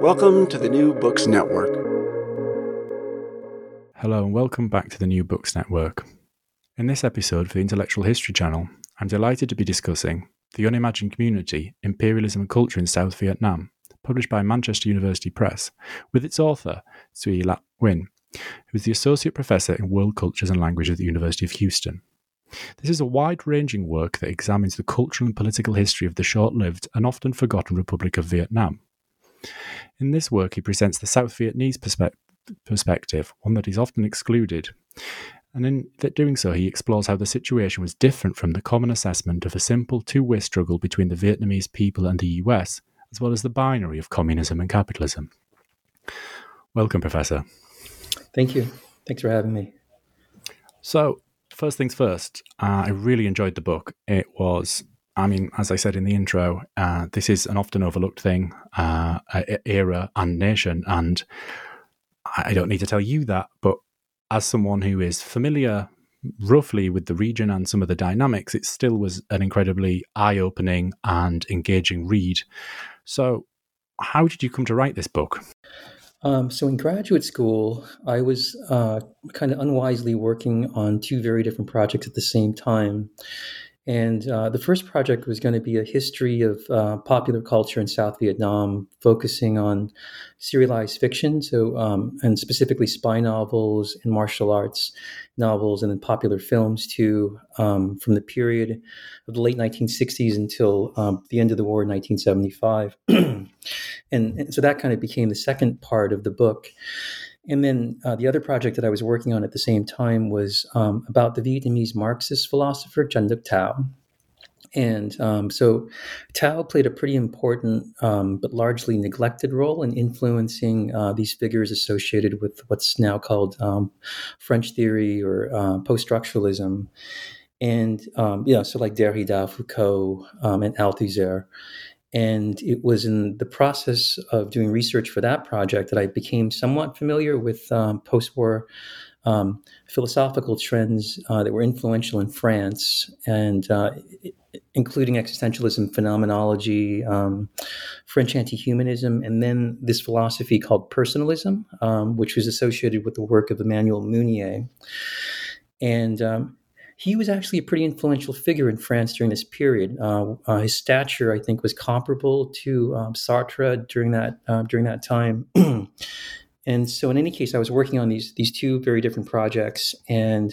Welcome to the New Books Network. Hello, and welcome back to the New Books Network. In this episode for the Intellectual History Channel, I'm delighted to be discussing The Unimagined Community Imperialism and Culture in South Vietnam, published by Manchester University Press, with its author, Duy Lap Nguyen, who is the Associate Professor in World Cultures and Language at the University of Houston. This is a wide ranging work that examines the cultural and political history of the short lived and often forgotten Republic of Vietnam. In this work, he presents the South Vietnamese perspe- perspective, one that is often excluded. And in doing so, he explores how the situation was different from the common assessment of a simple two way struggle between the Vietnamese people and the US, as well as the binary of communism and capitalism. Welcome, Professor. Thank you. Thanks for having me. So, first things first, uh, I really enjoyed the book. It was I mean, as I said in the intro, uh, this is an often overlooked thing, uh, era and nation. And I don't need to tell you that, but as someone who is familiar roughly with the region and some of the dynamics, it still was an incredibly eye opening and engaging read. So, how did you come to write this book? Um, so, in graduate school, I was uh, kind of unwisely working on two very different projects at the same time. And uh, the first project was going to be a history of uh, popular culture in South Vietnam, focusing on serialized fiction, so um, and specifically spy novels and martial arts novels, and then popular films too, um, from the period of the late 1960s until um, the end of the war in 1975. and, and so that kind of became the second part of the book. And then uh, the other project that I was working on at the same time was um, about the Vietnamese Marxist philosopher Trần Đức Thao. And um, so Thao played a pretty important um, but largely neglected role in influencing uh, these figures associated with what's now called um, French theory or uh, post structuralism. And, um, you know, so like Derrida, Foucault, um, and Althusser. And it was in the process of doing research for that project that I became somewhat familiar with um, post war um, philosophical trends uh, that were influential in France, and uh, including existentialism, phenomenology, um, French anti humanism, and then this philosophy called personalism, um, which was associated with the work of Emmanuel Mounier. And um, he was actually a pretty influential figure in France during this period. Uh, uh, his stature, I think, was comparable to um, Sartre during that uh, during that time. and so, in any case, I was working on these these two very different projects and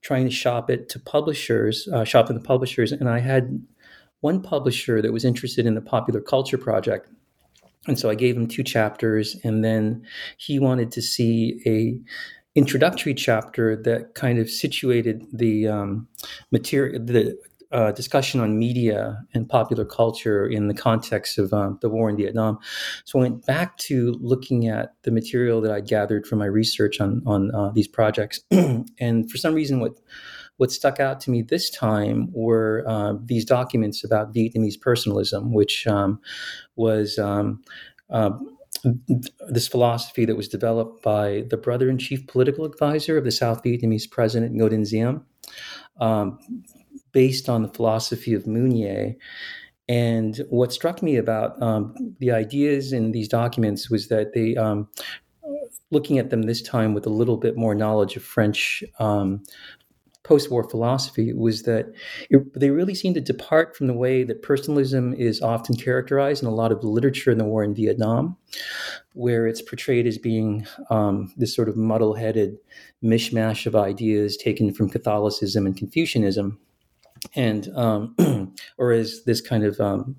trying to shop it to publishers, uh, shop in the publishers, and I had one publisher that was interested in the popular culture project. And so I gave him two chapters, and then he wanted to see a introductory chapter that kind of situated the um, material, the uh, discussion on media and popular culture in the context of um, the war in Vietnam. So I went back to looking at the material that I gathered from my research on on uh, these projects, and for some reason, what what stuck out to me this time were uh, these documents about Vietnamese personalism, which um, was um, um, this philosophy that was developed by the brother and chief political advisor of the South Vietnamese president Ngo Dinh Diem, um, based on the philosophy of Mounier. And what struck me about um, the ideas in these documents was that they, um, looking at them this time with a little bit more knowledge of French um, post-war philosophy was that it, they really seem to depart from the way that personalism is often characterized in a lot of literature in the war in Vietnam, where it's portrayed as being um, this sort of muddle-headed mishmash of ideas taken from Catholicism and Confucianism. And um, or as this kind of um,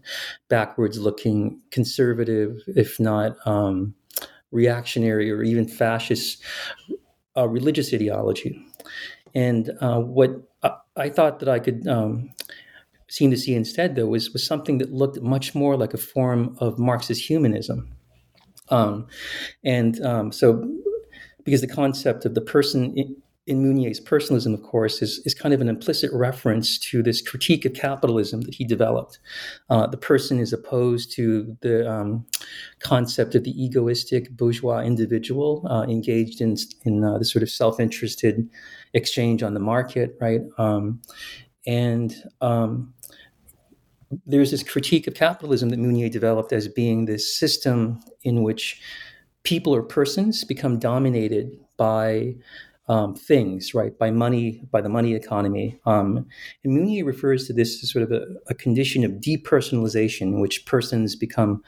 backwards looking conservative if not um, reactionary or even fascist uh, religious ideology and uh, what I thought that I could um, seem to see instead, though, was, was something that looked much more like a form of Marxist humanism. Um, and um, so, because the concept of the person in, Mounier's personalism, of course, is, is kind of an implicit reference to this critique of capitalism that he developed. Uh, the person is opposed to the um, concept of the egoistic bourgeois individual uh, engaged in, in uh, the sort of self interested exchange on the market, right? Um, and um, there's this critique of capitalism that Mounier developed as being this system in which people or persons become dominated by um, things, right? By money, by the money economy. Um, and Mounier refers to this as sort of a, a, condition of depersonalization, in which persons become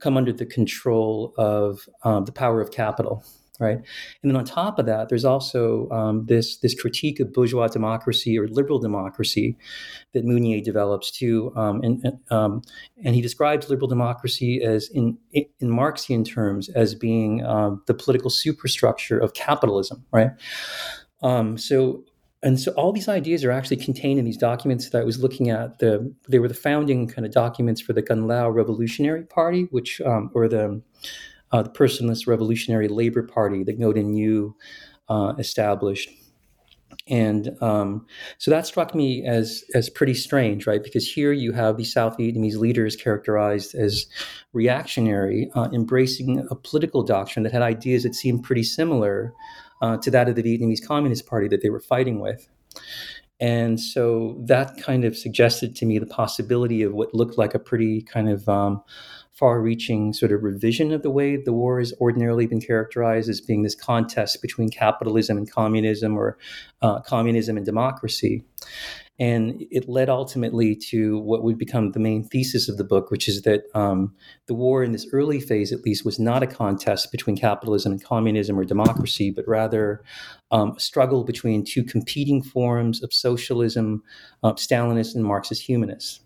come under the control of um, the power of capital, right? And then on top of that, there's also um, this this critique of bourgeois democracy or liberal democracy that Mounier develops too, um, and um, and he describes liberal democracy as in in Marxian terms as being um, the political superstructure of capitalism, right? Um, so and so all these ideas are actually contained in these documents that I was looking at. The they were the founding kind of documents for the Can Lao Revolutionary Party, which um, or the uh, the personalist Revolutionary Labor Party that Ngo Dinh uh, established. And um, so that struck me as as pretty strange, right? Because here you have these South Vietnamese leaders characterized as reactionary, uh, embracing a political doctrine that had ideas that seemed pretty similar uh, to that of the Vietnamese Communist Party that they were fighting with. And so that kind of suggested to me the possibility of what looked like a pretty kind of um, far reaching sort of revision of the way the war has ordinarily been characterized as being this contest between capitalism and communism or uh, communism and democracy. And it led ultimately to what would become the main thesis of the book, which is that um, the war in this early phase, at least, was not a contest between capitalism and communism or democracy, but rather um, a struggle between two competing forms of socialism, uh, Stalinist and Marxist humanists.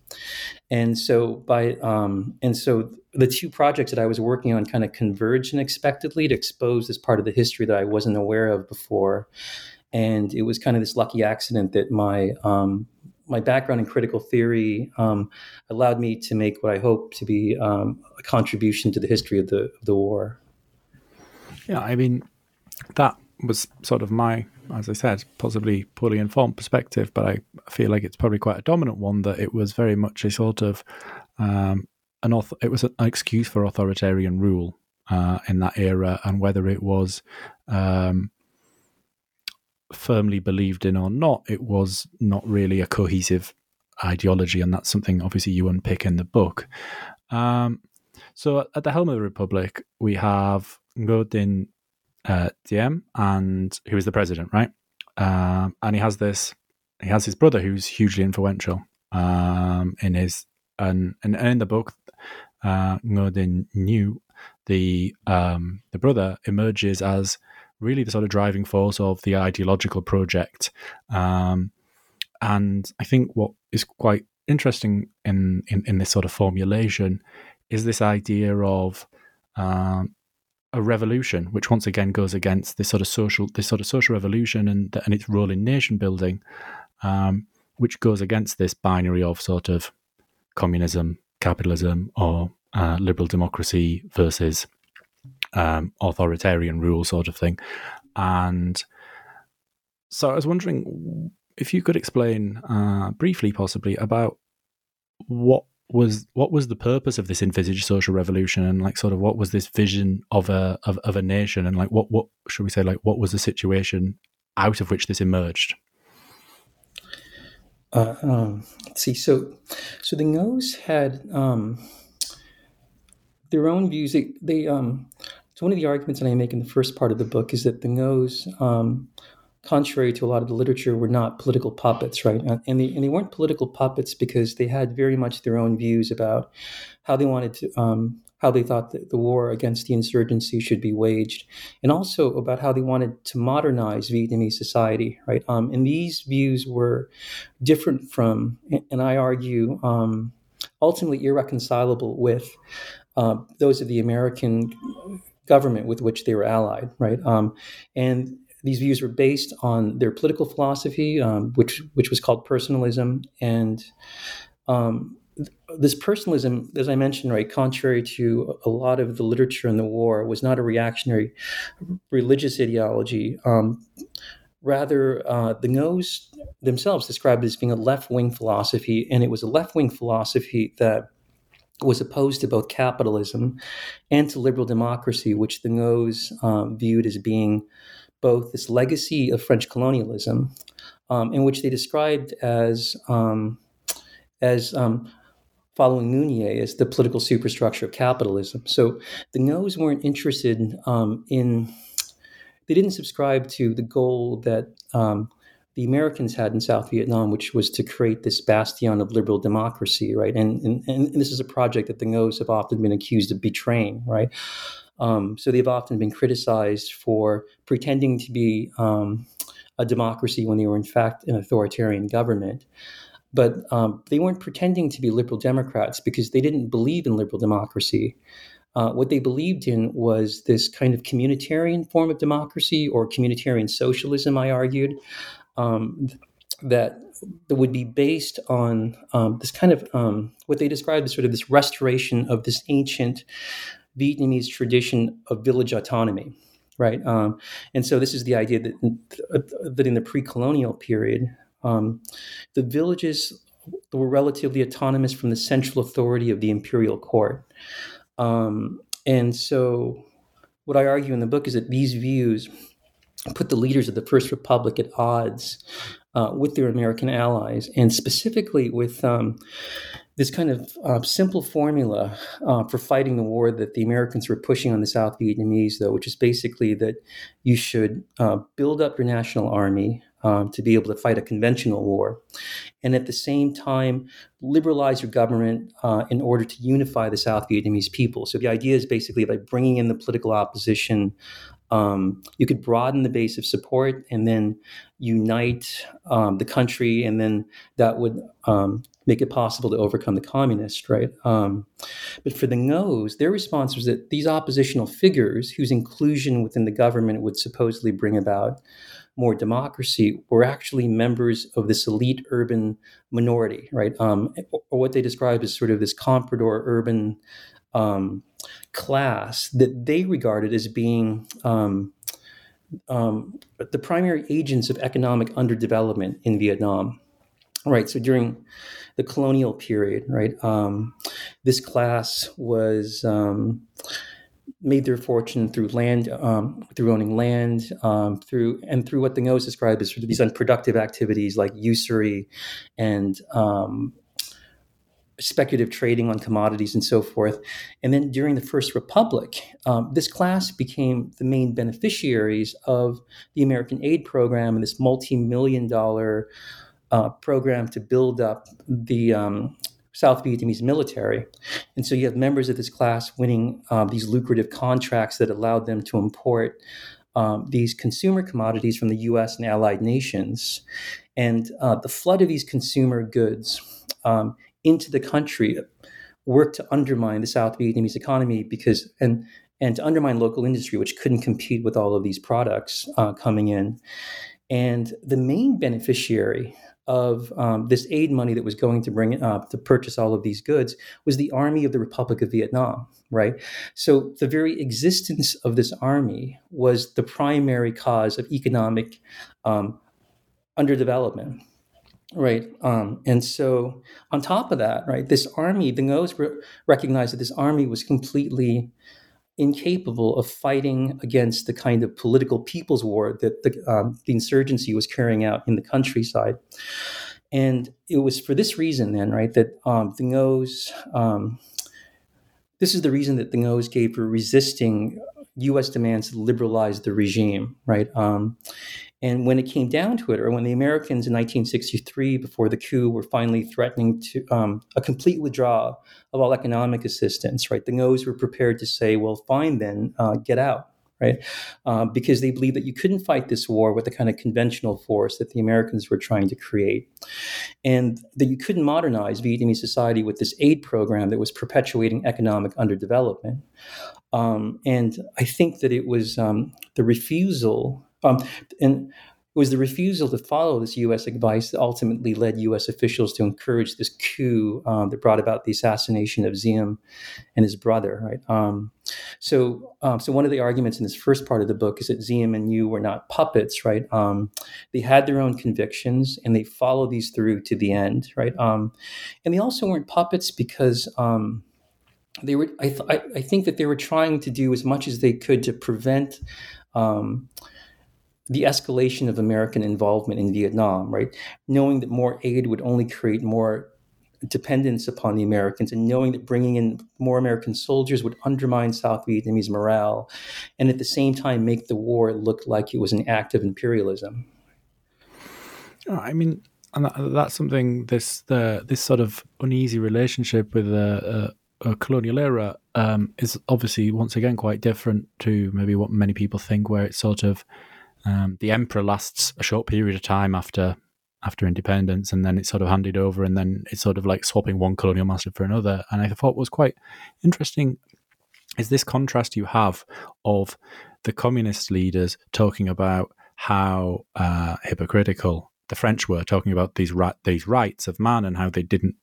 And so, by um, and so, the two projects that I was working on kind of converged unexpectedly to expose this part of the history that I wasn't aware of before and it was kind of this lucky accident that my um, my background in critical theory um, allowed me to make what I hope to be um, a contribution to the history of the of the war. Yeah, I mean that was sort of my, as I said, possibly poorly informed perspective, but I feel like it's probably quite a dominant one that it was very much a sort of um, an it was an excuse for authoritarian rule uh, in that era, and whether it was um, firmly believed in or not, it was not really a cohesive ideology, and that's something obviously you unpick in the book. Um, so at the helm of the Republic, we have Ngo Dinh uh, Diem, and who is the president, right? Um, and he has this, he has his brother who's hugely influential um, in his, and, and in the book, uh, Ngo Dinh the um, the brother emerges as really the sort of driving force of the ideological project. Um, and I think what is quite interesting in, in, in, this sort of formulation is this idea of um, a revolution, which once again goes against this sort of social this sort of social revolution and and its role in nation building, um, which goes against this binary of sort of communism, capitalism, or uh, liberal democracy versus um, authoritarian rule sort of thing. And so I was wondering if you could explain uh, briefly, possibly, about what was what was the purpose of this envisaged social revolution and like sort of what was this vision of a of, of a nation and like what what should we say like what was the situation out of which this emerged? Uh, um, let's see. So so the Ngos had um, their own views. They, they um, so one of the arguments that i make in the first part of the book is that the Ngos um, contrary to a lot of the literature, were not political puppets, right? And they, and they weren't political puppets because they had very much their own views about how they wanted to, um, how they thought that the war against the insurgency should be waged, and also about how they wanted to modernize Vietnamese society, right? Um, and these views were different from, and I argue, um, ultimately irreconcilable with uh, those of the American government with which they were allied, right? Um, and these views were based on their political philosophy, um, which which was called personalism, and um, this personalism, as I mentioned, right, contrary to a lot of the literature in the war, was not a reactionary religious ideology. Um, rather, uh, the Ngos themselves described it as being a left wing philosophy, and it was a left wing philosophy that was opposed to both capitalism and to liberal democracy, which the Ngos um, viewed as being both this legacy of French colonialism, um, in which they described as um, as um, following Mounier as the political superstructure of capitalism. So the Ngos weren't interested um, in they didn't subscribe to the goal that um, the Americans had in South Vietnam, which was to create this bastion of liberal democracy, right? And, and, and this is a project that the Ngos have often been accused of betraying, right? Um, so they've often been criticized for pretending to be um, a democracy when they were in fact an authoritarian government. But um, they weren't pretending to be liberal Democrats because they didn't believe in liberal democracy. Uh, what they believed in was this kind of communitarian form of democracy or communitarian socialism, I argued, um, that would be based on um, this kind of um, what they described as sort of this restoration of this ancient Vietnamese tradition of village autonomy, right? Um, and so this is the idea that, that in the pre-colonial period, um, the villages were relatively autonomous from the central authority of the imperial court. Um, and so what I argue in the book is that these views put the leaders of the First Republic at odds uh, with their American allies, and specifically with um, this kind of uh, simple formula uh, for fighting the war that the Americans were pushing on the South Vietnamese, though, which is basically that you should uh, build up your national army um, to be able to fight a conventional war, and at the same time liberalize your government uh, in order to unify the South Vietnamese people. So the idea is basically by bringing in the political opposition um, you could broaden the base of support and then unite um, the country, and then that would um, make it possible to overcome the communists, right? Um, but for the Ngos, their response was that these oppositional figures, whose inclusion within the government would supposedly bring about more democracy, were actually members of this elite urban minority, right? Um, or what they described as sort of this comprador urban um, class that they regarded as being um, um, the primary agents of economic underdevelopment in Vietnam. Right. So during the colonial period, right, um, this class was um, made their fortune through land, um, through owning land, um, through and through what the Ngos described as these unproductive activities like usury and speculative trading on commodities and so forth. And then during the First Republic, um, this class became the main beneficiaries of the American aid program and this multi million dollar uh, program to build up the um, South Vietnamese military. And so you have members of this class winning um, these lucrative contracts that allowed them to import. Um, these consumer commodities from the US and allied nations. And uh, the flood of these consumer goods um, into the country work to undermine the South Vietnamese economy because and and to undermine local industry, which couldn't compete with all of these products uh, coming in. And the main beneficiary of um, this aid money that was going to bring up to purchase all of these goods was the army of the Republic of Vietnam, right? So the very existence of this army was the primary cause of economic um, underdevelopment Right. Um, and so, on top of that, right, this army, the Ngos re- recognized that this army was completely incapable of fighting against the kind of political people's war that the, um, the insurgency was carrying out in the countryside. And it was for this reason, then, right, that um, the Ngos, um, this is the reason that the Ngos gave for resisting U.S. demands to liberalize the regime, right? Um, and when it came down to it, or when the Americans in 1963, before the coup, were finally threatening to um, a complete withdrawal of all economic assistance, right? The Ngos were prepared to say, "Well, fine, then uh, get out." Right, uh, because they believed that you couldn't fight this war with the kind of conventional force that the Americans were trying to create, and that you couldn't modernize Vietnamese society with this aid program that was perpetuating economic underdevelopment. Um, and I think that it was um, the refusal um, and it was the refusal to follow this U.S. advice that ultimately led U.S. officials to encourage this coup um, that brought about the assassination of Diem and his brother. Right. Um, so, um, so one of the arguments in this first part of the book is that Diem and Nhu were not puppets. Right. Um, they had their own convictions and they followed these through to the end. Right. Um, and they also weren't puppets because um, they were. I, th- I, think that they were trying to do as much as they could to prevent. The escalation of American involvement in Vietnam, right? Knowing that more aid would only create more dependence upon the Americans, and knowing that bringing in more American soldiers would undermine South Vietnamese morale, and at the same time make the war look like it was an act of imperialism. I mean, and that's something this the this sort of uneasy relationship with a, uh, uh, colonial era um, is obviously once again quite different to maybe what many people think, where it's sort of um, the emperor lasts a short period of time after after independence, and then it's sort of handed over, and then it's sort of like swapping one colonial master for another. And I thought was quite interesting is this contrast you have of the communist leaders talking about how uh, hypocritical the French were, talking about these ra- these rights of man and how they didn't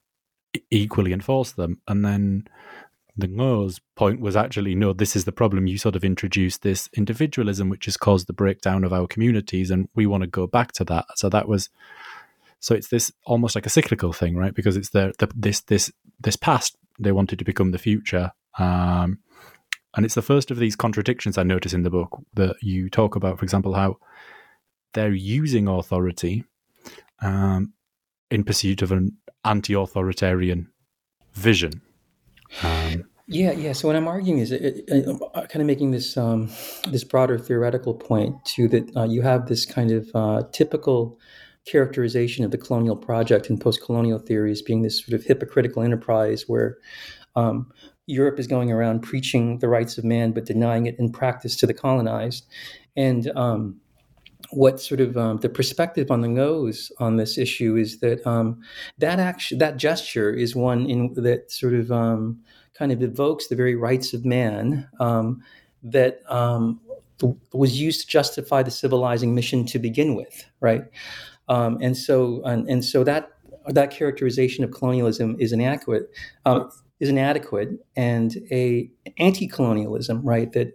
equally enforce them, and then the Ngo's point was actually no, this is the problem. You sort of introduced this individualism, which has caused the breakdown of our communities, and we want to go back to that. So that was, so it's this almost like a cyclical thing, right? Because it's the, the this this this past they wanted to become the future, um, and it's the first of these contradictions I notice in the book that you talk about. For example, how they're using authority um, in pursuit of an anti-authoritarian vision um, yeah, yeah. So what I'm arguing is it, it, uh, kind of making this um, this broader theoretical point too that uh, you have this kind of uh, typical characterization of the colonial project in post-colonial theories being this sort of hypocritical enterprise where um, Europe is going around preaching the rights of man but denying it in practice to the colonized, and um, what sort of um, the perspective on the Ngos on this issue is that um, that action, that gesture is one in that sort of um, kind of evokes the very rights of man um, that um, was used to justify the civilizing mission to begin with, right? Um, and so, and, and, so that that characterization of colonialism is inadequate. is inadequate and a anti-colonialism, right? That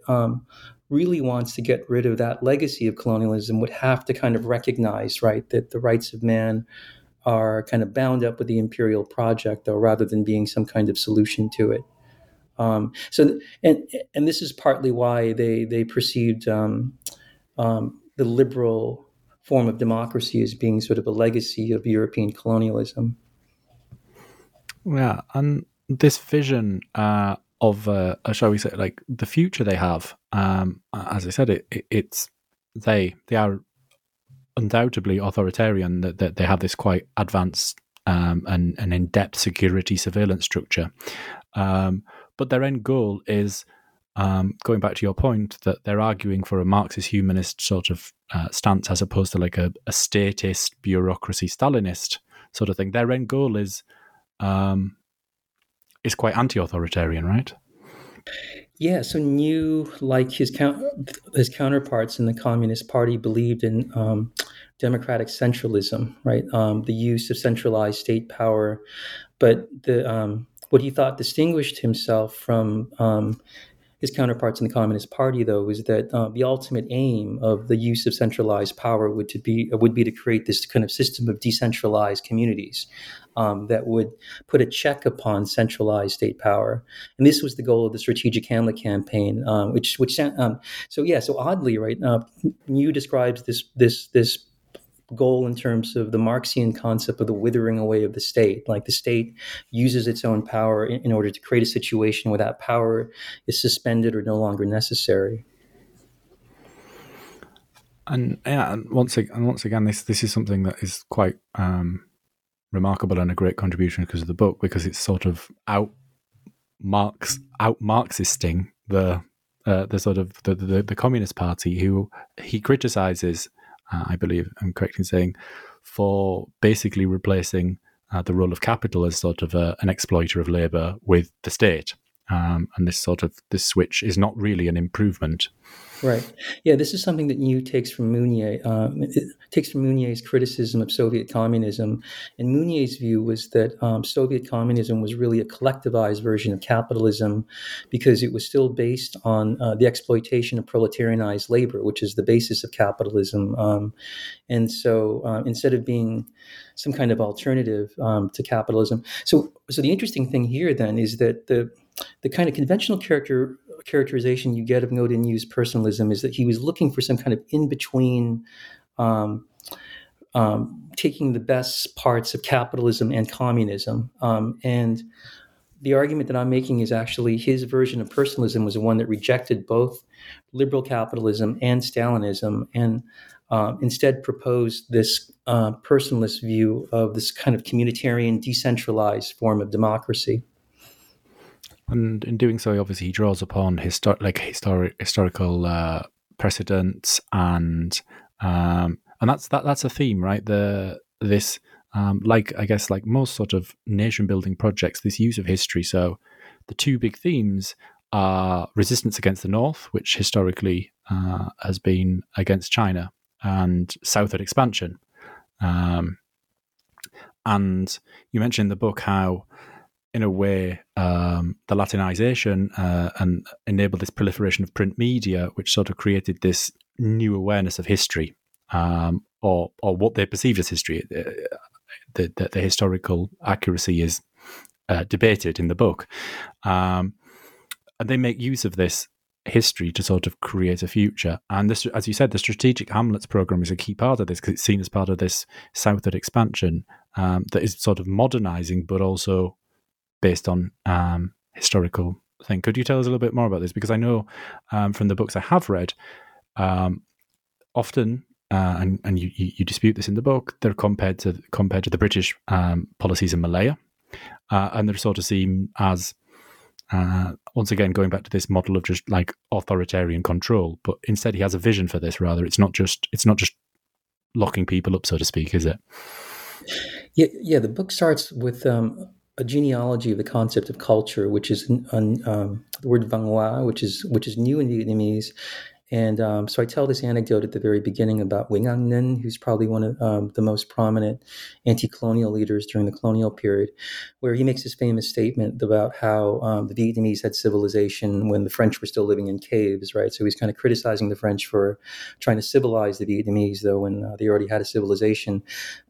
really wants to get rid of that legacy of colonialism would have to kind of recognize, right, that the rights of man are kind of bound up with the imperial project, though, rather than being some kind of solution to it. Um, so, and and this is partly why they they perceived um, um, the liberal form of democracy as being sort of a legacy of European colonialism. Yeah, and this vision uh, of uh, shall we say like the future they have um, as i said it, it, it's they they are undoubtedly authoritarian that, that they have this quite advanced um, and an in-depth security surveillance structure. Um, but their end goal is um, going back to your point that they're arguing for a marxist humanist sort of uh, stance as opposed to like a, a statist bureaucracy stalinist sort of thing. Their end goal is um, is quite anti-authoritarian, right? Yeah, so Nhu, like his his counterparts in the Communist Party, believed in um, democratic centralism, right? Um, the use of centralized state power, but the um, what he thought distinguished himself from um, his counterparts in the Communist Party, though, is that uh, the ultimate aim of the use of centralized power would to be would be to create this kind of system of decentralized communities um, that would put a check upon centralized state power. And this was the goal of the Strategic Hamlet campaign, um, which which um, so yeah, so oddly, right? Uh, Nhu describes this this this goal in terms of the Marxian concept of the withering away of the state. Like the state uses its own power in, in order to create a situation where that power is suspended or no longer necessary. And yeah, and once again, and once again, this this is something that is quite um, remarkable and a great contribution because of the book, because it's sort of out Marx out Marxisting the uh, the sort of the, the, the Communist Party, who he criticizes uh, I believe I'm correct in saying, for basically replacing uh, the role of capital as sort of a, an exploiter of labor with the state. Um, and this sort of this switch is not really an improvement. Right. Yeah, this is something that Nhu takes from Mounier. Um, takes from Mounier's criticism of Soviet communism. And Mounier's view was that um, Soviet communism was really a collectivized version of capitalism because it was still based on uh, the exploitation of proletarianized labor, which is the basis of capitalism. Um, and so uh, instead of being some kind of alternative um, to capitalism, so so the interesting thing here then is that the the kind of conventional character characterization you get of Ngo Dinh personalism is that he was looking for some kind of in between, um, um, taking the best parts of capitalism and communism. Um, and the argument that I'm making is actually his version of personalism was the one that rejected both liberal capitalism and Stalinism, and uh, instead proposed this uh, personalist view of this kind of communitarian, decentralized form of democracy and in doing so, obviously, he draws upon histor- like historic historical uh, precedents, and um, and that's that that's a theme, right? The this um, like I guess like most sort of nation building projects, this use of history. So the two big themes are resistance against the North, which historically uh, has been against China, and southward expansion. Um, and you mentioned in the book how in a way, um, the Latinization uh, and enabled this proliferation of print media, which sort of created this new awareness of history, um, or or what they perceived as history. Uh, the, the, the historical accuracy is uh, debated in the book, um, and they make use of this history to sort of create a future. And this, as you said, the strategic Hamlets program is a key part of this because it's seen as part of this southward expansion um, that is sort of modernizing, but also based on um, historical thing. Could you tell us a little bit more about this? Because I know um, from the books I have read, um, often, uh, and, and you, you, dispute this in the book, they're compared to compared to the British um, policies in Malaya, uh, and they're sort of seen as uh, once again going back to this model of just like authoritarian control. But instead, he has a vision for this. Rather, it's not just it's not just locking people up, so to speak, is it? Yeah, yeah. The book starts with um, a genealogy of the concept of culture, which is um, the word văn hóa, which is which is new in Vietnamese, and um, so I tell this anecdote at the very beginning about Anh Ninh, who's probably one of um, the most prominent anti-colonial leaders during the colonial period, where he makes this famous statement about how um, the Vietnamese had civilization when the French were still living in caves, right? So he's kind of criticizing the French for trying to civilize the Vietnamese, though, when uh, they already had a civilization.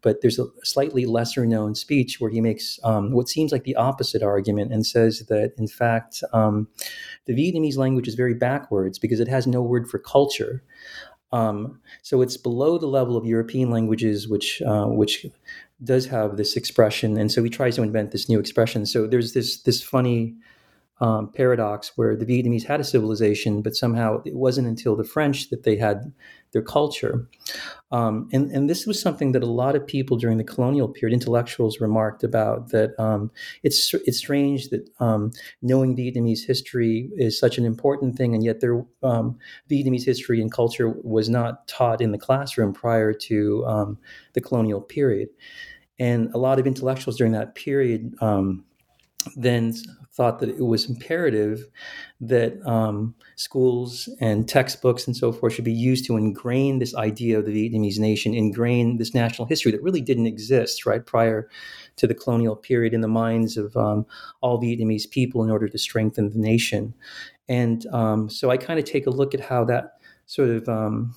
But there's a slightly lesser known speech where he makes um, what seems like the opposite argument and says that, in fact, um, the Vietnamese language is very backwards because it has no word for culture. Um, so it's below the level of European languages, which uh, which does have this expression, and so he tries to invent this new expression. So there's this this funny um, paradox where the Vietnamese had a civilization, but somehow it wasn't until the French that they had their culture. Um, and, and this was something that a lot of people during the colonial period, intellectuals, remarked about that um, it's, it's strange that um, knowing Vietnamese history is such an important thing, and yet their um, Vietnamese history and culture was not taught in the classroom prior to um, the colonial period. And a lot of intellectuals during that period um, then thought that it was imperative that um, schools and textbooks and so forth should be used to ingrain this idea of the Vietnamese nation, ingrain this national history that really didn't exist right prior to the colonial period in the minds of um, all Vietnamese people in order to strengthen the nation. and um, so I kind of take a look at how that sort of um,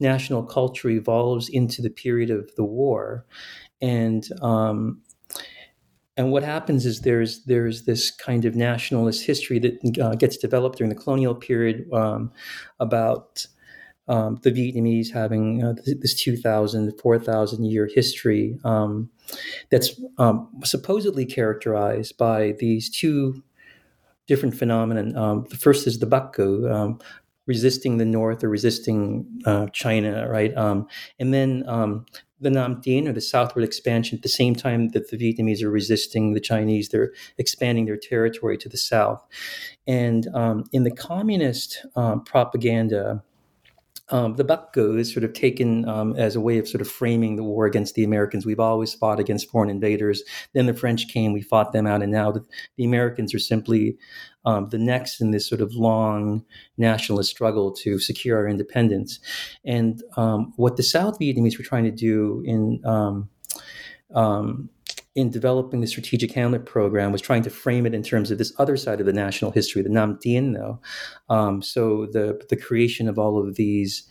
national culture evolves into the period of the war, and um, and what happens is there's there's this kind of nationalist history that uh, gets developed during the colonial period um, about um, the Vietnamese having uh, this 2,000, 4,000 year history um, that's um, supposedly characterized by these two different phenomena. Um, the first is the Baku, um, resisting the North or resisting uh, China, right? Um, and then the Nam tiến or the southward expansion at the same time that the Vietnamese are resisting the Chinese, they're expanding their territory to the south. And um, in the communist um, propaganda, um, the Cầu is sort of taken um, as a way of sort of framing the war against the Americans. We've always fought against foreign invaders. Then the French came, we fought them out, and now the, the Americans are simply um, the next in this sort of long nationalist struggle to secure our independence. And um, what the South Vietnamese were trying to do in um, um, in developing the strategic Hamlet program was trying to frame it in terms of this other side of the national history, the Nam tiến, though. Um, so the the creation of all of these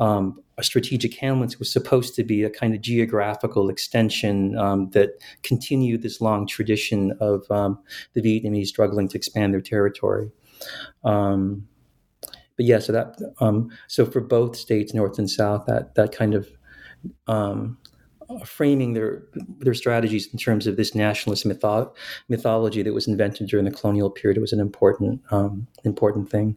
um, strategic hamlets was supposed to be a kind of geographical extension um, that continued this long tradition of um, the Vietnamese struggling to expand their territory. Um, but yeah, so that um, so for both states, North and South, that that kind of um, framing their their strategies in terms of this nationalist mytho- mythology that was invented during the colonial period was an important um, important thing.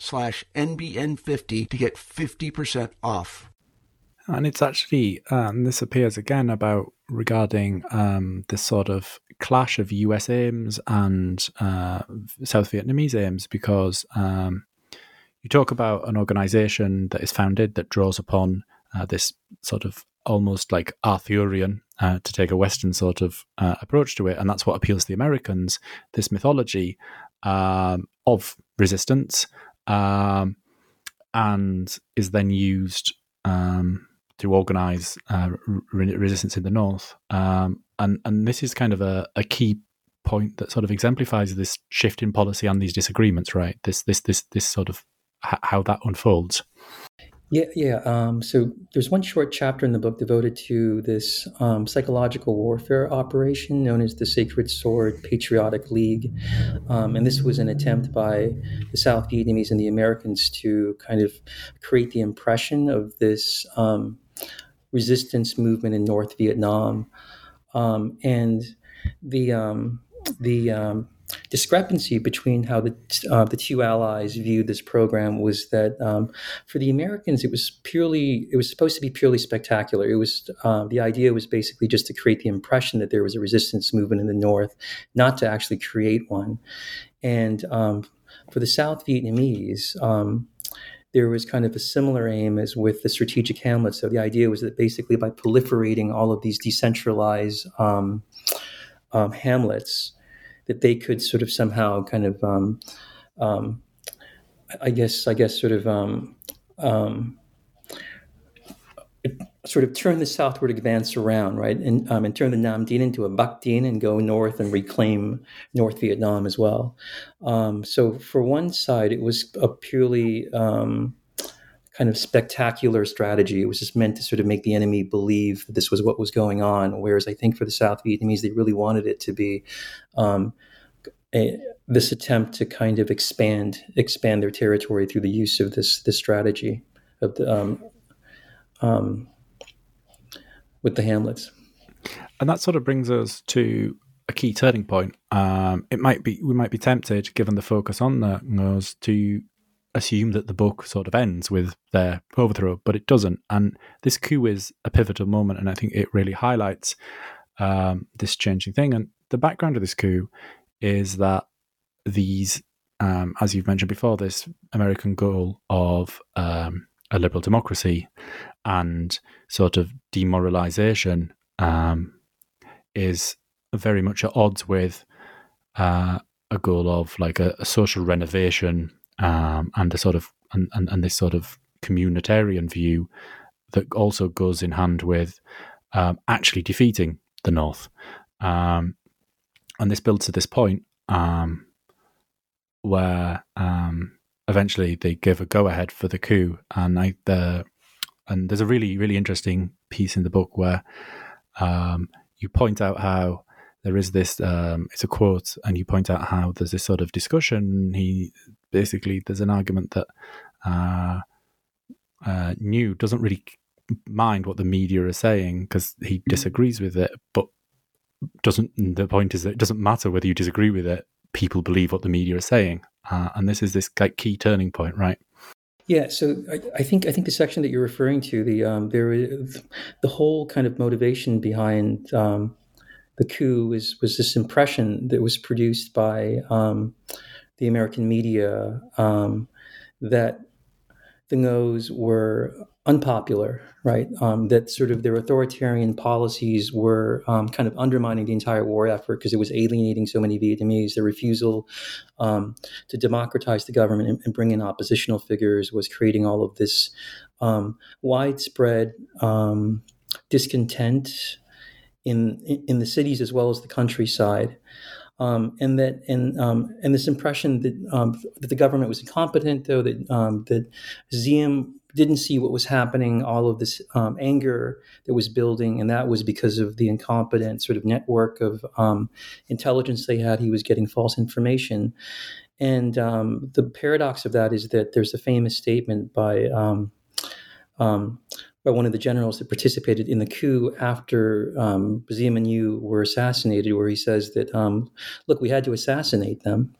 slash NBN50 to get 50% off. And it's actually, um, this appears again about regarding um, this sort of clash of US aims and uh, South Vietnamese aims because um, you talk about an organization that is founded that draws upon uh, this sort of almost like Arthurian, uh, to take a Western sort of uh, approach to it. And that's what appeals to the Americans this mythology um, of resistance um, and is then used um, to organize uh, re- resistance in the north. Um, and and this is kind of a, a key point that sort of exemplifies this shift in policy and these disagreements, right? This this this this sort of how that unfolds. Yeah, yeah. Um, so there's one short chapter in the book devoted to this um, psychological warfare operation known as the Sacred Sword Patriotic League. Um, and this was an attempt by the South Vietnamese and the Americans to kind of create the impression of this um, resistance movement in North Vietnam. Um, and the, um, the, discrepancy between how the uh, the two allies viewed this program was that um, for the Americans it was purely it was supposed to be purely spectacular. It was uh, the idea was basically just to create the impression that there was a resistance movement in the north, not to actually create one. And um, for the South Vietnamese. Um, there was kind of a similar aim as with the strategic hamlet. So the idea was that basically by proliferating all of these decentralized um, um, hamlets, that they could sort of somehow kind of, um, um, I guess, I guess, sort of, um, um sort of turn the southward advance around, right, and um, and turn the Nam tiến into a Bắc tiến and go north and reclaim North Vietnam as well. Um, so for one side, it was a purely kind of spectacular strategy. It was just meant to sort of make the enemy believe that this was what was going on. Whereas I think for the South Vietnamese, they really wanted it to be um, a, this attempt to kind of expand expand their territory through the use of this this strategy of the um, um, with the hamlets. And that sort of brings us to a key turning point. Um, it might be we might be tempted, given the focus on the Ngos, to assume that the book sort of ends with their overthrow, but it doesn't. And this coup is a pivotal moment, and I think it really highlights um, this changing thing. And the background of this coup is that these, um, as you've mentioned before, this American goal of um, a liberal democracy and sort of demoralization um, is very much at odds with uh, a goal of like a, a social renovation um, and a sort of and, and, and, this sort of communitarian view that also goes in hand with um, actually defeating the North. Um, and this builds to this point um, where um, eventually they give a go ahead for the coup, and I the and there's a really really interesting piece in the book where um, you point out how there is this um, it's a quote and you point out how there's this sort of discussion. He basically there's an argument that uh, uh, Nhu doesn't really mind what the media are saying because he mm-hmm. disagrees with it but doesn't the point is that it doesn't matter whether you disagree with it people believe what the media are saying. Uh, and this is this like key turning point right? Yeah, so I, I, think I think the section that you're referring to, the um, there is the whole kind of motivation behind um, the coup was was this impression that was produced by um, the American media um, that the Ngos were unpopular, right? Um, that sort of their authoritarian policies were um, kind of undermining the entire war effort because it was alienating so many Vietnamese. The refusal um, to democratize the government and, and, bring in oppositional figures was creating all of this um, widespread discontent in in the cities as well as the countryside. Um, and that and um, and this impression that um, that the government was incompetent, though that um, that Diem didn't see what was happening, all of this um, anger that was building, and that was because of the incompetent sort of network of um, intelligence they had. He was getting false information, and the paradox of that is that there's a famous statement by by one of the generals that participated in the coup after um, Diem and Nhu were assassinated, where he says that, um, look, we had to assassinate them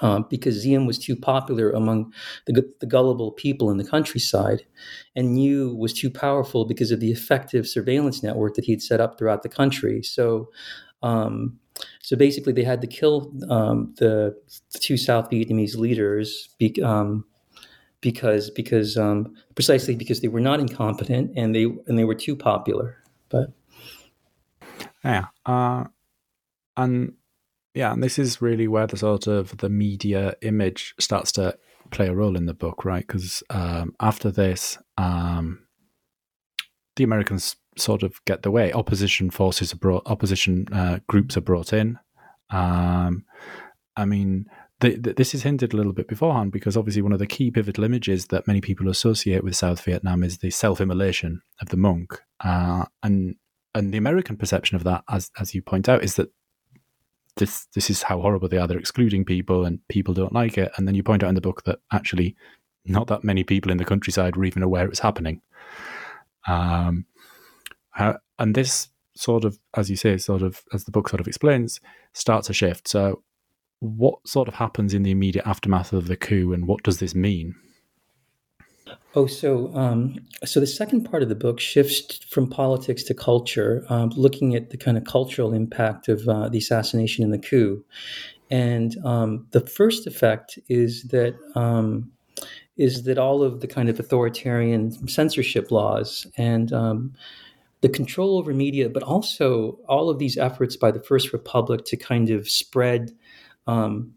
um, because Diem was too popular among the, the, gullible people in the countryside, and Nhu was too powerful because of the effective surveillance network that he'd set up throughout the country. So, um, so basically, they had to kill um, the, the, two South Vietnamese leaders. Be, um, because because um, precisely because they were not incompetent and they and they were too popular. But yeah, uh, and yeah, and this is really where the sort of the media image starts to play a role in the book, right? Because um, after this, um, the Americans sort of get the way. Opposition forces are brought, opposition uh, groups are brought in. Um, I mean, the, this is hinted a little bit beforehand because obviously one of the key pivotal images that many people associate with South Vietnam is the self-immolation of the monk, uh, and and the American perception of that, as as you point out, is that this this is how horrible they are. They're excluding people, and people don't like it. And then you point out in the book that actually not that many people in the countryside were even aware it was happening. Um, and this sort of, as you say, sort of as the book sort of explains, starts a shift. So what sort of happens in the immediate aftermath of the coup, and what does this mean? Oh, so um, so the second part of the book shifts from politics to culture, um, looking at the kind of cultural impact of uh, the assassination and the coup. And um, the first effect is that um, is that all of the kind of authoritarian censorship laws and um, the control over media, but also all of these efforts by the First Republic to kind of spread um,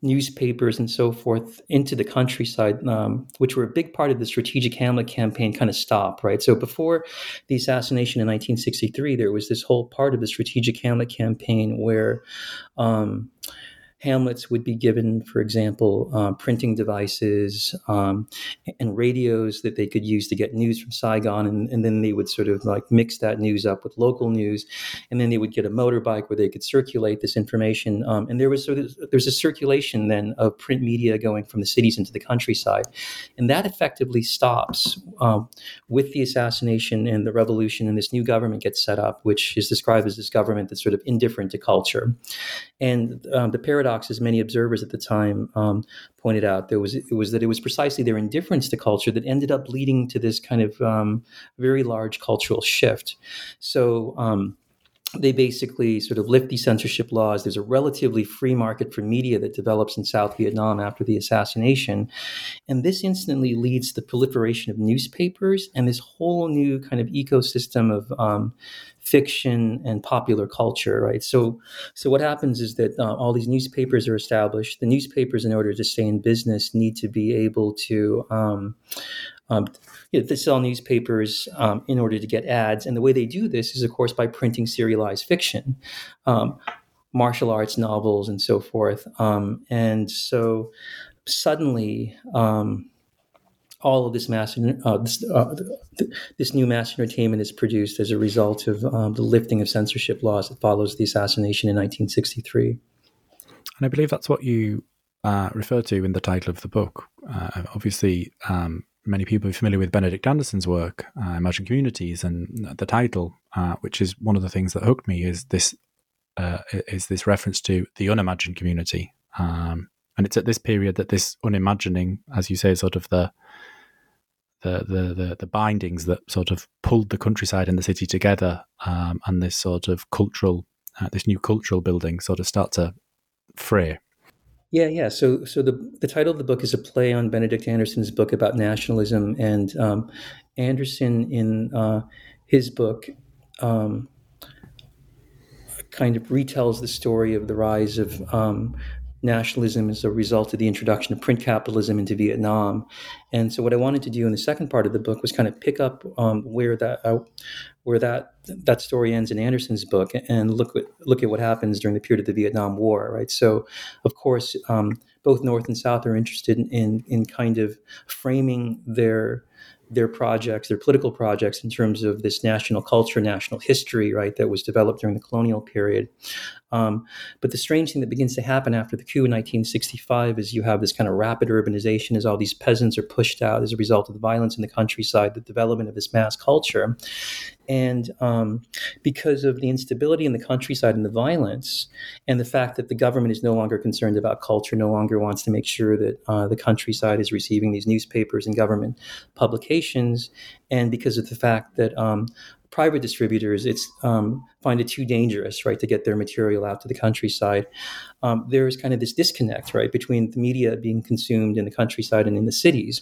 newspapers and so forth into the countryside, um, which were a big part of the strategic Hamlet campaign, kind of stop, right? So before the assassination in 1963, there was this whole part of the strategic Hamlet campaign where um, hamlets would be given, for example, uh, printing devices um, and radios that they could use to get news from Saigon, and, and, then they would sort of like mix that news up with local news, and then they would get a motorbike where they could circulate this information. Um, and there was sort of there's a circulation then of print media going from the cities into the countryside, and that effectively stops um, with the assassination and the revolution, and this new government gets set up, which is described as this government that's sort of indifferent to culture, and um, the paradox paradox, as many observers at the time um, pointed out, there was it was that it was precisely their indifference to culture that ended up leading to this kind of um, very large cultural shift. So. Um, they basically sort of lift these censorship laws. There's a relatively free market for media that develops in South Vietnam after the assassination. And this instantly leads to the proliferation of newspapers and this whole new kind of ecosystem of um, fiction and popular culture, right? So, so what happens is that uh, all these newspapers are established. The newspapers, in order to stay in business, need to be able to um, um, you know, they sell newspapers um, in order to get ads, and the way they do this is, of course, by printing serialized fiction, um, martial arts novels, and so forth. Um, and so, suddenly, um, all of this mass, uh, this, uh, this, new mass entertainment is produced as a result of um, the lifting of censorship laws that follows the assassination in 1963. And I believe that's what you uh, refer to in the title of the book. Uh, obviously, many people are familiar with Benedict Anderson's work, uh, Imagined Communities, and the title, uh, which is one of the things that hooked me, is this uh, is this reference to the unimagined community. Um, and it's at this period that this unimagining, as you say, sort of the the, the, the, the, bindings that sort of pulled the countryside and the city together, um, and this sort of cultural, uh, this new cultural building sort of start to fray. Yeah, yeah. So, so the the title of the book is a play on Benedict Anderson's book about nationalism, and um, Anderson in uh, his book um, kind of retells the story of the rise of um, nationalism as a result of the introduction of print capitalism into Vietnam. And so, what I wanted to do in the second part of the book was kind of pick up um, where that uh, where that that story ends in Anderson's book and look at look at what happens during the period of the Vietnam War. Right. So, of course, um, both North and South are interested in, in in kind of framing their their projects, their political projects, in terms of this national culture, national history, right, that was developed during the colonial period. Um, but the strange thing that begins to happen after the coup in 1965 is you have this kind of rapid urbanization as all these peasants are pushed out as a result of the violence in the countryside, the development of this mass culture. And um, because of the instability in the countryside and the violence, and the fact that the government is no longer concerned about culture, no longer wants to make sure that uh, the countryside is receiving these newspapers and government publications, and because of the fact that um, private distributors it's um, find it too dangerous right to get their material out to the countryside. Um, there's kind of this disconnect right between the media being consumed in the countryside and in the cities.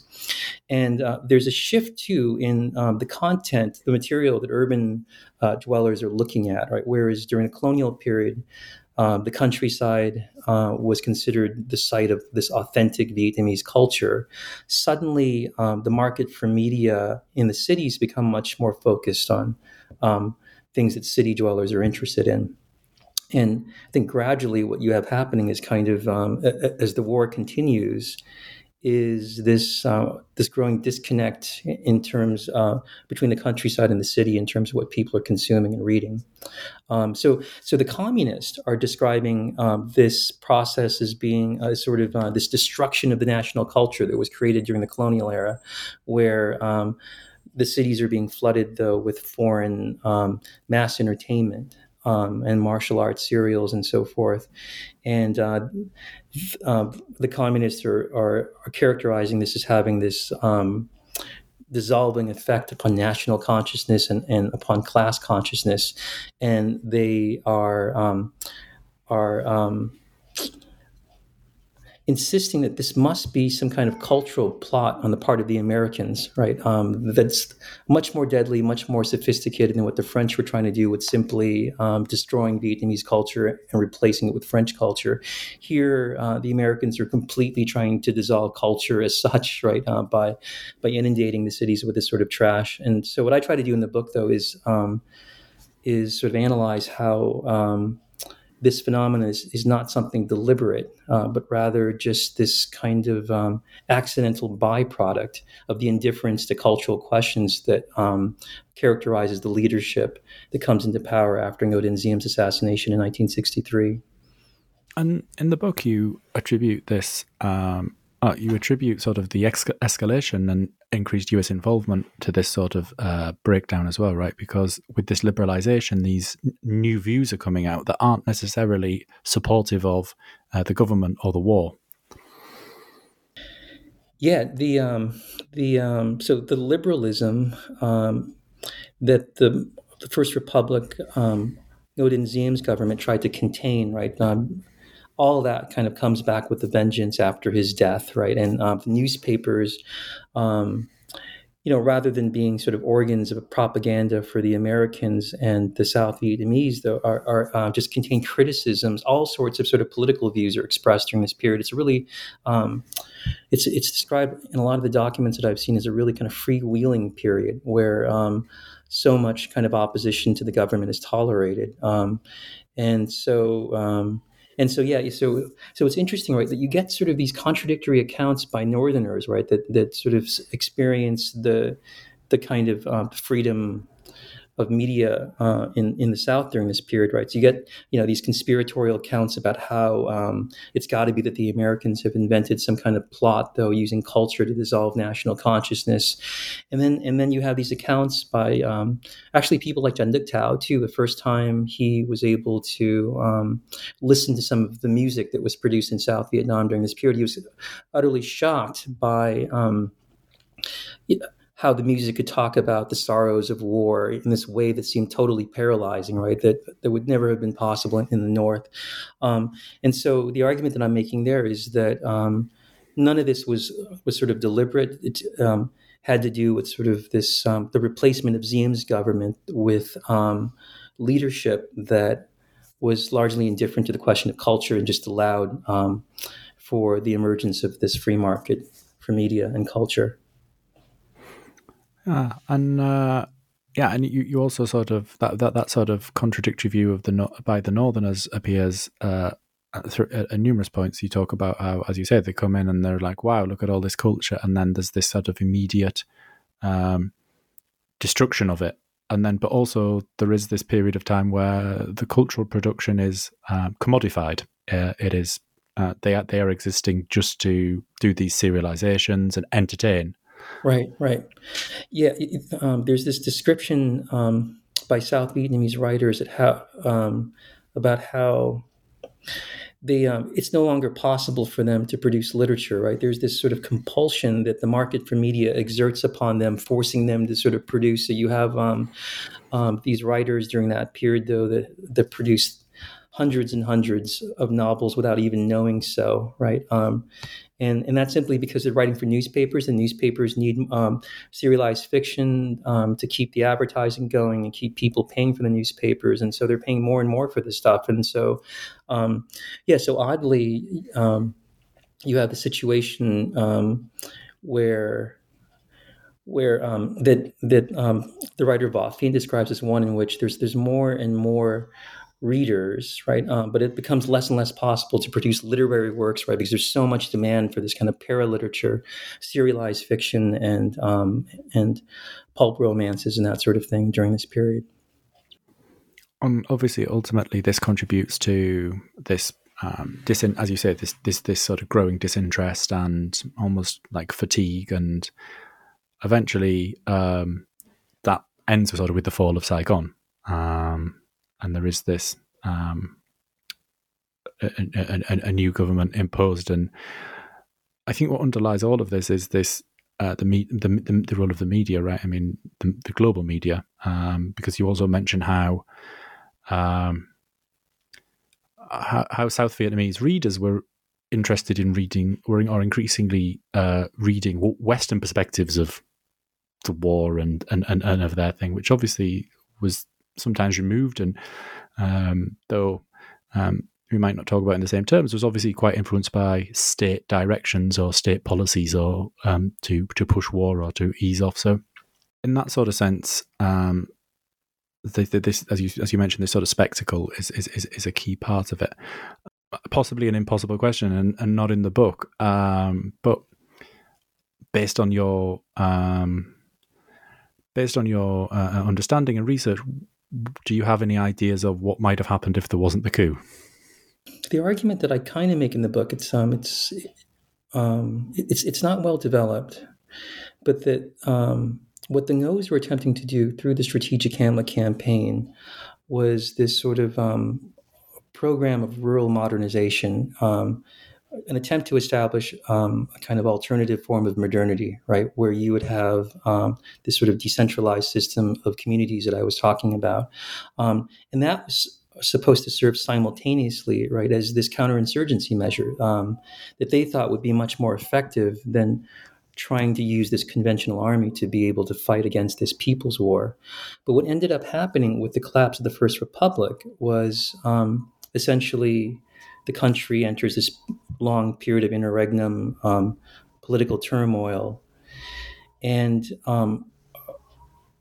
And uh, there's a shift too in um, the content the material that urban uh, dwellers are looking at right? Whereas during the colonial period um, the countryside uh, was considered the site of this authentic Vietnamese culture. Suddenly, um, the market for media in the cities become much more focused on um, things that city dwellers are interested in. And I think gradually, what you have happening is kind of um, as the war continues, is this uh, this growing disconnect in terms uh, between the countryside and the city in terms of what people are consuming and reading. Um, so, so the communists are describing um, this process as being a sort of uh, this destruction of the national culture that was created during the colonial era, where um, the cities are being flooded though with foreign um, mass entertainment um, and martial arts serials and so forth. And uh, uh, the communists are, are, are, characterizing this as having this um, dissolving effect upon national consciousness and, and upon class consciousness. And they are, um, are um, insisting that this must be some kind of cultural plot on the part of the Americans, right? Um, that's much more deadly, much more sophisticated than what the French were trying to do with simply um, destroying Vietnamese culture and replacing it with French culture. Here, uh, the Americans are completely trying to dissolve culture as such, right, uh, by by inundating the cities with this sort of trash. And so, what I try to do in the book, though, is um, is sort of analyze how um, this phenomenon is, is not something deliberate, uh, but rather just this kind of um, accidental byproduct of the indifference to cultural questions that um, characterizes the leadership that comes into power after Ngo Dinh Diem's assassination in 1963. And in the book, you attribute this um, uh, you attribute sort of the escalation and increased US involvement to this sort of uh, breakdown as well, right? Because with this liberalization, these n- new views are coming out that aren't necessarily supportive of uh, the government or the war. Yeah, the um, the um, so the liberalism um, that the the First Republic, um, Ngo Dinh Diem's government tried to contain, right? Um, all that kind of comes back with the vengeance after his death, right? And uh, newspapers, um, you know, rather than being sort of organs of propaganda for the Americans and the South Vietnamese, though, are, are uh, just contain criticisms. All sorts of sort of political views are expressed during this period. It's really, um, it's it's described in a lot of the documents that I've seen as a really kind of freewheeling period where um, so much kind of opposition to the government is tolerated, um, and so um, and so, yeah, so so it's interesting, right, that you get sort of these contradictory accounts by Northerners, right, that that sort of experience the the kind of um, freedom of media uh, in in the South during this period, right? So you get you know these conspiratorial accounts about how um, it's got to be that the Americans have invented some kind of plot, though, using culture to dissolve national consciousness, and then and then you have these accounts by um, actually people like Đức Thao too. The first time he was able to um, listen to some of the music that was produced in South Vietnam during this period, he was utterly shocked by. Um, how the music could talk about the sorrows of war in this way that seemed totally paralyzing, right? That that would never have been possible in, the North. Um, and so the argument that I'm making there is that um, none of this was was sort of deliberate. It um, had to do with sort of this um, the replacement of Diem's government with um, leadership that was largely indifferent to the question of culture and just allowed um, for the emergence of this free market for media and culture. Yeah, and uh, yeah, and you, you also sort of that, that that sort of contradictory view of the by the Northerners appears uh, at, at, numerous points. You talk about how, as you say, they come in and they're like, "Wow, look at all this culture," and then there's this sort of immediate um, destruction of it, and then but also there is this period of time where the cultural production is um, commodified. Uh, it is uh, they are they are existing just to do these serializations and entertain Right, right. Yeah, it, um, there's this description um, by South Vietnamese writers how um, about how they um, it's no longer possible for them to produce literature. Right, there's this sort of compulsion that the market for media exerts upon them, forcing them to sort of produce. So you have um, um, these writers during that period, though, that that produce hundreds and hundreds of novels without even knowing so, right? Um, and and that's simply because they're writing for newspapers, and newspapers need um, serialized fiction um, to keep the advertising going and keep people paying for the newspapers, and so they're paying more and more for this stuff, and so um, yeah, so oddly, um, you have the situation um, where where um, that that the writer Võ Phiến describes as one in which there's there's more and more readers, right? Um, but it becomes less and less possible to produce literary works, right? Because there's so much demand for this kind of paraliterature, serialized fiction, and um, and pulp romances and that sort of thing during this period. Obviously, ultimately, this contributes to this um, disin- as you say, this this this sort of growing disinterest and almost like fatigue, and eventually um, that ends sort of with the fall of Saigon. Um, and there is this um, a, a, a, new government imposed. And I think what underlies all of this is this uh, the, me- the, the, the role of the media, right? I mean, the, the global media, um, because you also mentioned how, um, how, South Vietnamese readers were interested in reading or, or increasingly uh, reading Western perspectives of the war and, and, and, and of their thing, which obviously was sometimes removed. And um, though um, we might not talk about in the same terms, was obviously quite influenced by state directions or state policies or um, to to push war or to ease off. So, in that sort of sense, um, the, the, this, as you as you mentioned, this sort of spectacle is is, is, is a key part of it. Possibly an impossible question, and, and not in the book, um, but based on your um, based on your uh, understanding and research, do you have any ideas of what might have happened if there wasn't the coup? The argument that I kind of make in the book, it's um, it's um, it's it's not well developed, but that um, what the Ngos were attempting to do through the Strategic Hamlet campaign was this sort of um, program of rural modernization, um, an attempt to establish um, a kind of alternative form of modernity, right, where you would have um, this sort of decentralized system of communities that I was talking about, um, and that was supposed to serve simultaneously, right, as this counterinsurgency measure um, that they thought would be much more effective than trying to use this conventional army to be able to fight against this people's war. But what ended up happening with the collapse of the First Republic was um, essentially the country enters this long period of interregnum um, political turmoil. And um,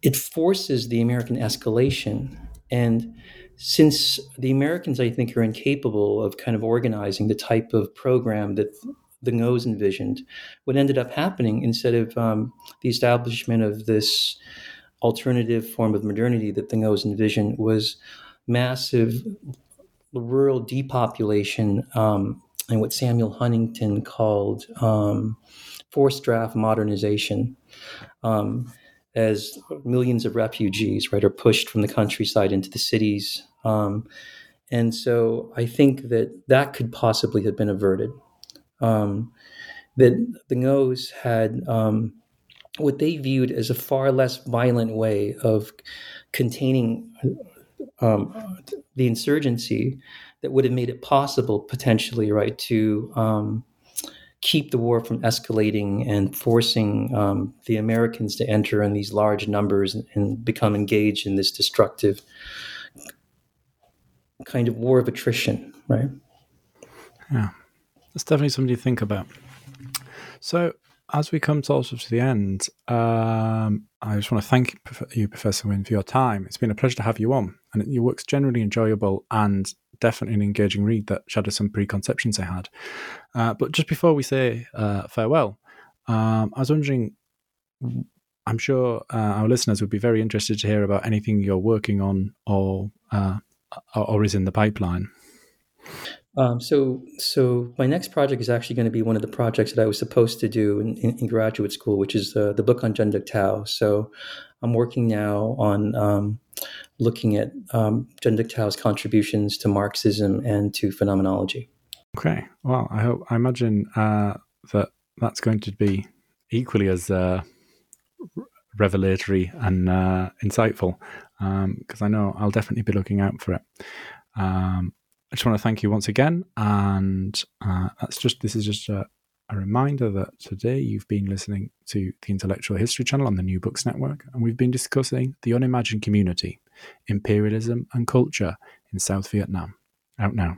it forces the American escalation. And since the Americans, I think, are incapable of kind of organizing the type of program that the Ngos envisioned. What ended up happening, instead of um, the establishment of this alternative form of modernity that the Ngos envisioned, was massive rural depopulation um, and what Samuel Huntington called um, forced draft modernization. Um, as millions of refugees, right, are pushed from the countryside into the cities, um, and so I think that that could possibly have been averted um, that the Ngos had um, what they viewed as a far less violent way of containing um, the insurgency that would have made it possible potentially, right, to um, keep the war from escalating and forcing um, the Americans to enter in these large numbers and, and become engaged in this destructive kind of war of attrition, right? Yeah. That's definitely something to think about. So, as we come sort of to the end, um, I just want to thank you, Professor Nguyen, for your time. It's been a pleasure to have you on, and your work's generally enjoyable and definitely an engaging read that shattered some preconceptions I had. Uh, but just before we say uh, farewell, um, I was wondering. I'm sure uh, our listeners would be very interested to hear about anything you're working on or uh, or is in the pipeline. Um, so, so my next project is actually going to be one of the projects that I was supposed to do in, in, in graduate school, which is uh, the book on Trần Đức Thảo. So, I'm working now on um, looking at um, Trần Đức Thảo's contributions to Marxism and to phenomenology. Okay, well, I hope I imagine uh, that that's going to be equally as uh, revelatory and uh, insightful because um, I know I'll definitely be looking out for it. Um, I just want to thank you once again, and uh, that's just this is just a, a, reminder that today you've been listening to the Intellectual History Channel on the New Books Network, and we've been discussing the unimagined community, imperialism and culture in South Vietnam. Out now.